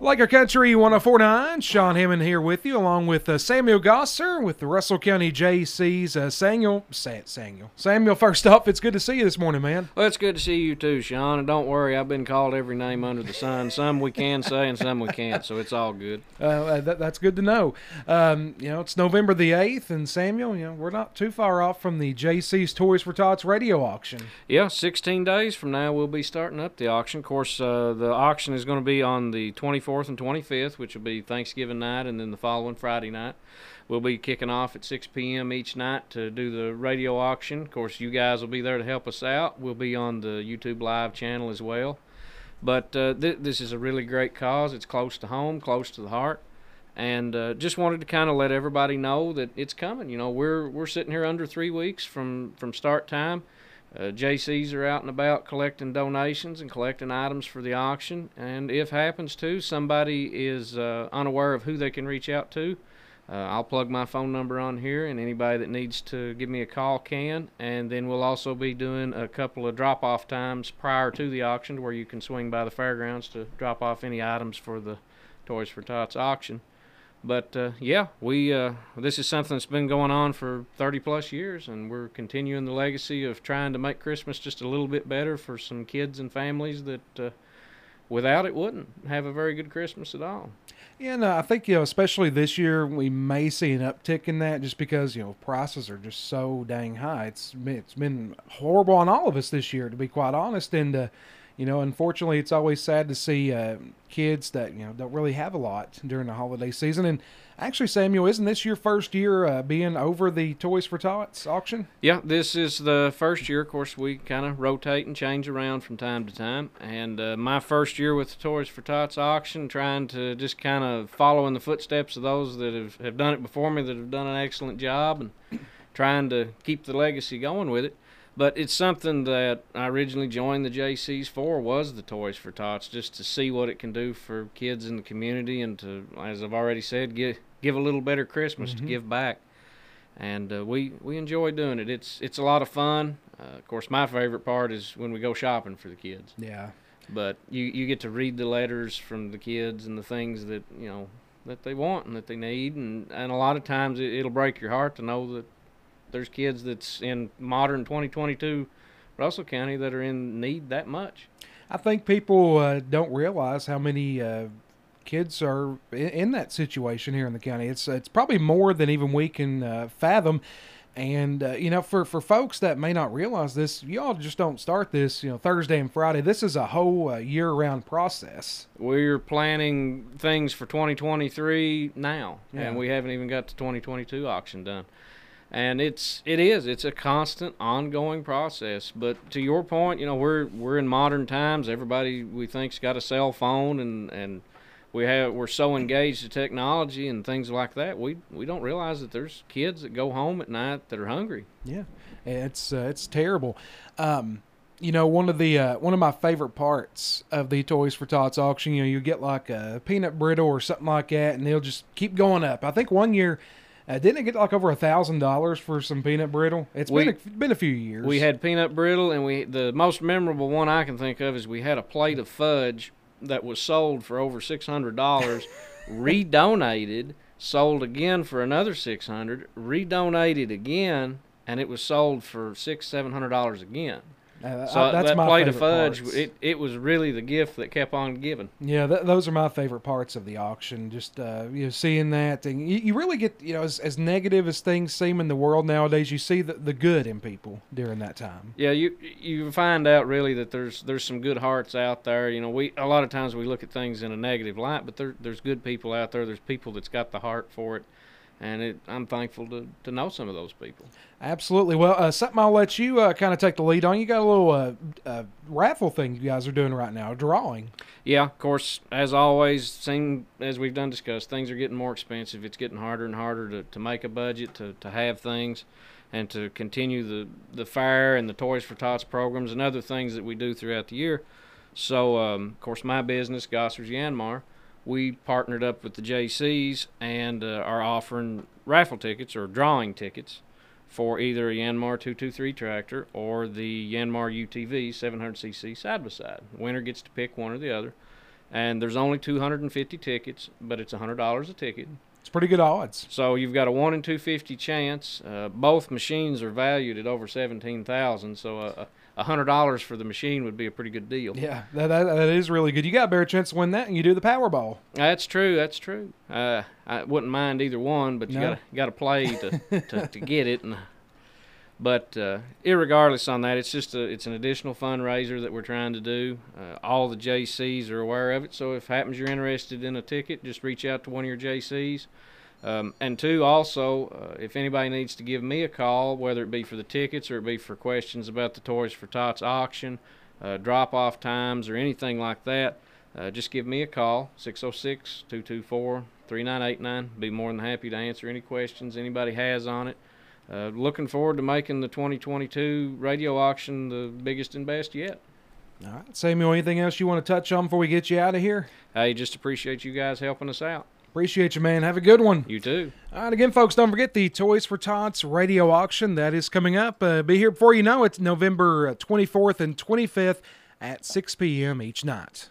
Like our country 1049, Sean Hammond here with you, along with uh, Samuel Gosser with the Russell County JC's uh, Samuel. Sa- Samuel. Samuel, first up, it's good to see you this morning, man. Well, it's good to see you too, Sean. And don't worry, I've been called every name under the sun. Some we can say and some we can't, so it's all good. Uh, uh, that, that's good to know. Um, you know, it's November the 8th, and Samuel, you know, we're not too far off from the JC's Toys for Tots radio auction. Yeah, 16 days from now we'll be starting up the auction. Of course, uh, the auction is going to be on the 24th and 25th, which will be Thanksgiving night, and then the following Friday night. We'll be kicking off at 6 p.m. each night to do the radio auction. Of course, you guys will be there to help us out. We'll be on the YouTube Live channel as well. But uh, th- this is a really great cause. It's close to home, close to the heart, and uh, just wanted to kind of let everybody know that it's coming. You know, we're we're sitting here under three weeks from from start time. Uh, JCs are out and about collecting donations and collecting items for the auction. And if happens to somebody is uh, unaware of who they can reach out to, uh, I'll plug my phone number on here, and anybody that needs to give me a call can. And then we'll also be doing a couple of drop off times prior to the auction where you can swing by the fairgrounds to drop off any items for the Toys for Tots auction. But uh, yeah, we uh, this is something that's been going on for 30 plus years, and we're continuing the legacy of trying to make Christmas just a little bit better for some kids and families that uh, without it wouldn't have a very good Christmas at all. Yeah, no, I think you know, especially this year, we may see an uptick in that just because you know prices are just so dang high. It's it's been horrible on all of us this year, to be quite honest. And uh, you know, unfortunately, it's always sad to see uh, kids that you know don't really have a lot during the holiday season. And actually, Samuel, isn't this your first year uh, being over the Toys for Tots auction? Yeah, this is the first year. Of course, we kind of rotate and change around from time to time. And uh, my first year with the Toys for Tots auction, trying to just kind of follow in the footsteps of those that have, have done it before me, that have done an excellent job, and trying to keep the legacy going with it. But it's something that I originally joined the JCs for was the Toys for Tots, just to see what it can do for kids in the community and to, as I've already said, give give a little better Christmas Mhm. to give back. And uh, we we enjoy doing it. It's it's a lot of fun. Uh, of course, my favorite part is when we go shopping for the kids. Yeah. But you you get to read the letters from the kids and the things that you know that they want and that they need, and and a lot of times it, it'll break your heart to know that there's kids that's in modern 2022 Russell County that are in need that much. I think people uh, don't realize how many uh, kids are in, in that situation here in the county. It's it's probably more than even we can uh, fathom. And uh, you know, for for folks that may not realize this, y'all just don't start this, you know, Thursday and Friday. This is a whole uh, year-round process. We're planning things for 2023 now, Yeah. and we haven't even got the 2022 auction done. And it's it is it's a constant, ongoing process. But to your point, you know, we're we're in modern times. Everybody we think's got a cell phone, and and we have we're so engaged to technology and things like that. We we don't realize that there's kids that go home at night that are hungry. Yeah, it's uh, it's terrible. Um, you know, one of the uh, one of my favorite parts of the Toys for Tots auction, you know, you get like a peanut brittle or something like that, and they'll just keep going up. I think one year. Uh, didn't it get like over a thousand dollars for some peanut brittle? It's We- been a, been a few years. We had peanut brittle, and we the most memorable one I can think of is we had a plate of fudge that was sold for over six hundred dollars, redonated, sold again for another six hundred, redonated again, and it was sold for six seven hundred dollars again. Uh, So I- that's that my of favorite fudge, parts. it, it was really the gift that kept on giving. Yeah, th- those are my favorite parts of the auction. Just uh, you know, seeing that, and you, you really get you know, as, as negative as things seem in the world nowadays, you see the, the good in people during that time. Yeah, you you find out really that there's there's some good hearts out there. You know, we a lot of times we look at things in a negative light, but there there's good people out there. There's people that's got the heart for it, and it, I'm thankful to to know some of those people. Absolutely. Well, uh, something I'll let you uh, kind of take the lead on. You got a little uh, uh, raffle thing you guys are doing right now, drawing. Yeah, of course, as always, same as we've done discussed, things are getting more expensive. It's getting harder and harder to, to make a budget, to, to have things, and to continue the, the fair and the Toys for Tots programs and other things that we do throughout the year. So, um, of course, my business, Gossers Yanmar, we partnered up with the JCs and uh, are offering raffle tickets or drawing tickets for either a Yanmar 223 tractor or the Yanmar UTV 700cc side by side. Winner gets to pick one or the other. and there's only 250 tickets, but it's $100 a ticket. It's pretty good odds. So you've got a one in 250 chance. Uh, both machines are valued at over 17,000. So a, a hundred dollars for the machine would be a pretty good deal. Yeah, that, that, that is really good. You got a better chance to win that, and you do the Powerball. That's true. That's true. Uh, I wouldn't mind either one, but you No. gotta gotta play to, to, to get it. And but uh, irregardless on that, it's just a it's an additional fundraiser that we're trying to do. Uh, all the JCs are aware of it, so if happens you're interested in a ticket, just reach out to one of your JCs. Um, and two, also, uh, if anybody needs to give me a call, whether it be for the tickets or it be for questions about the Toys for Tots auction, uh, drop off times, or anything like that, uh, just give me a call 606 224 3989. Be more than happy to answer any questions anybody has on it. Uh, looking forward to making the 2022 radio auction the biggest and best yet. All right, Samuel. Anything else you want to touch on before we get you out of here? Hey, just appreciate you guys helping us out. Appreciate you, man. Have a good one. You too. All right, again, folks, don't forget the Toys for Tots radio auction. That is coming up. Uh, be here before you know it, November uh, 24th and 25th at 6 p.m. each night.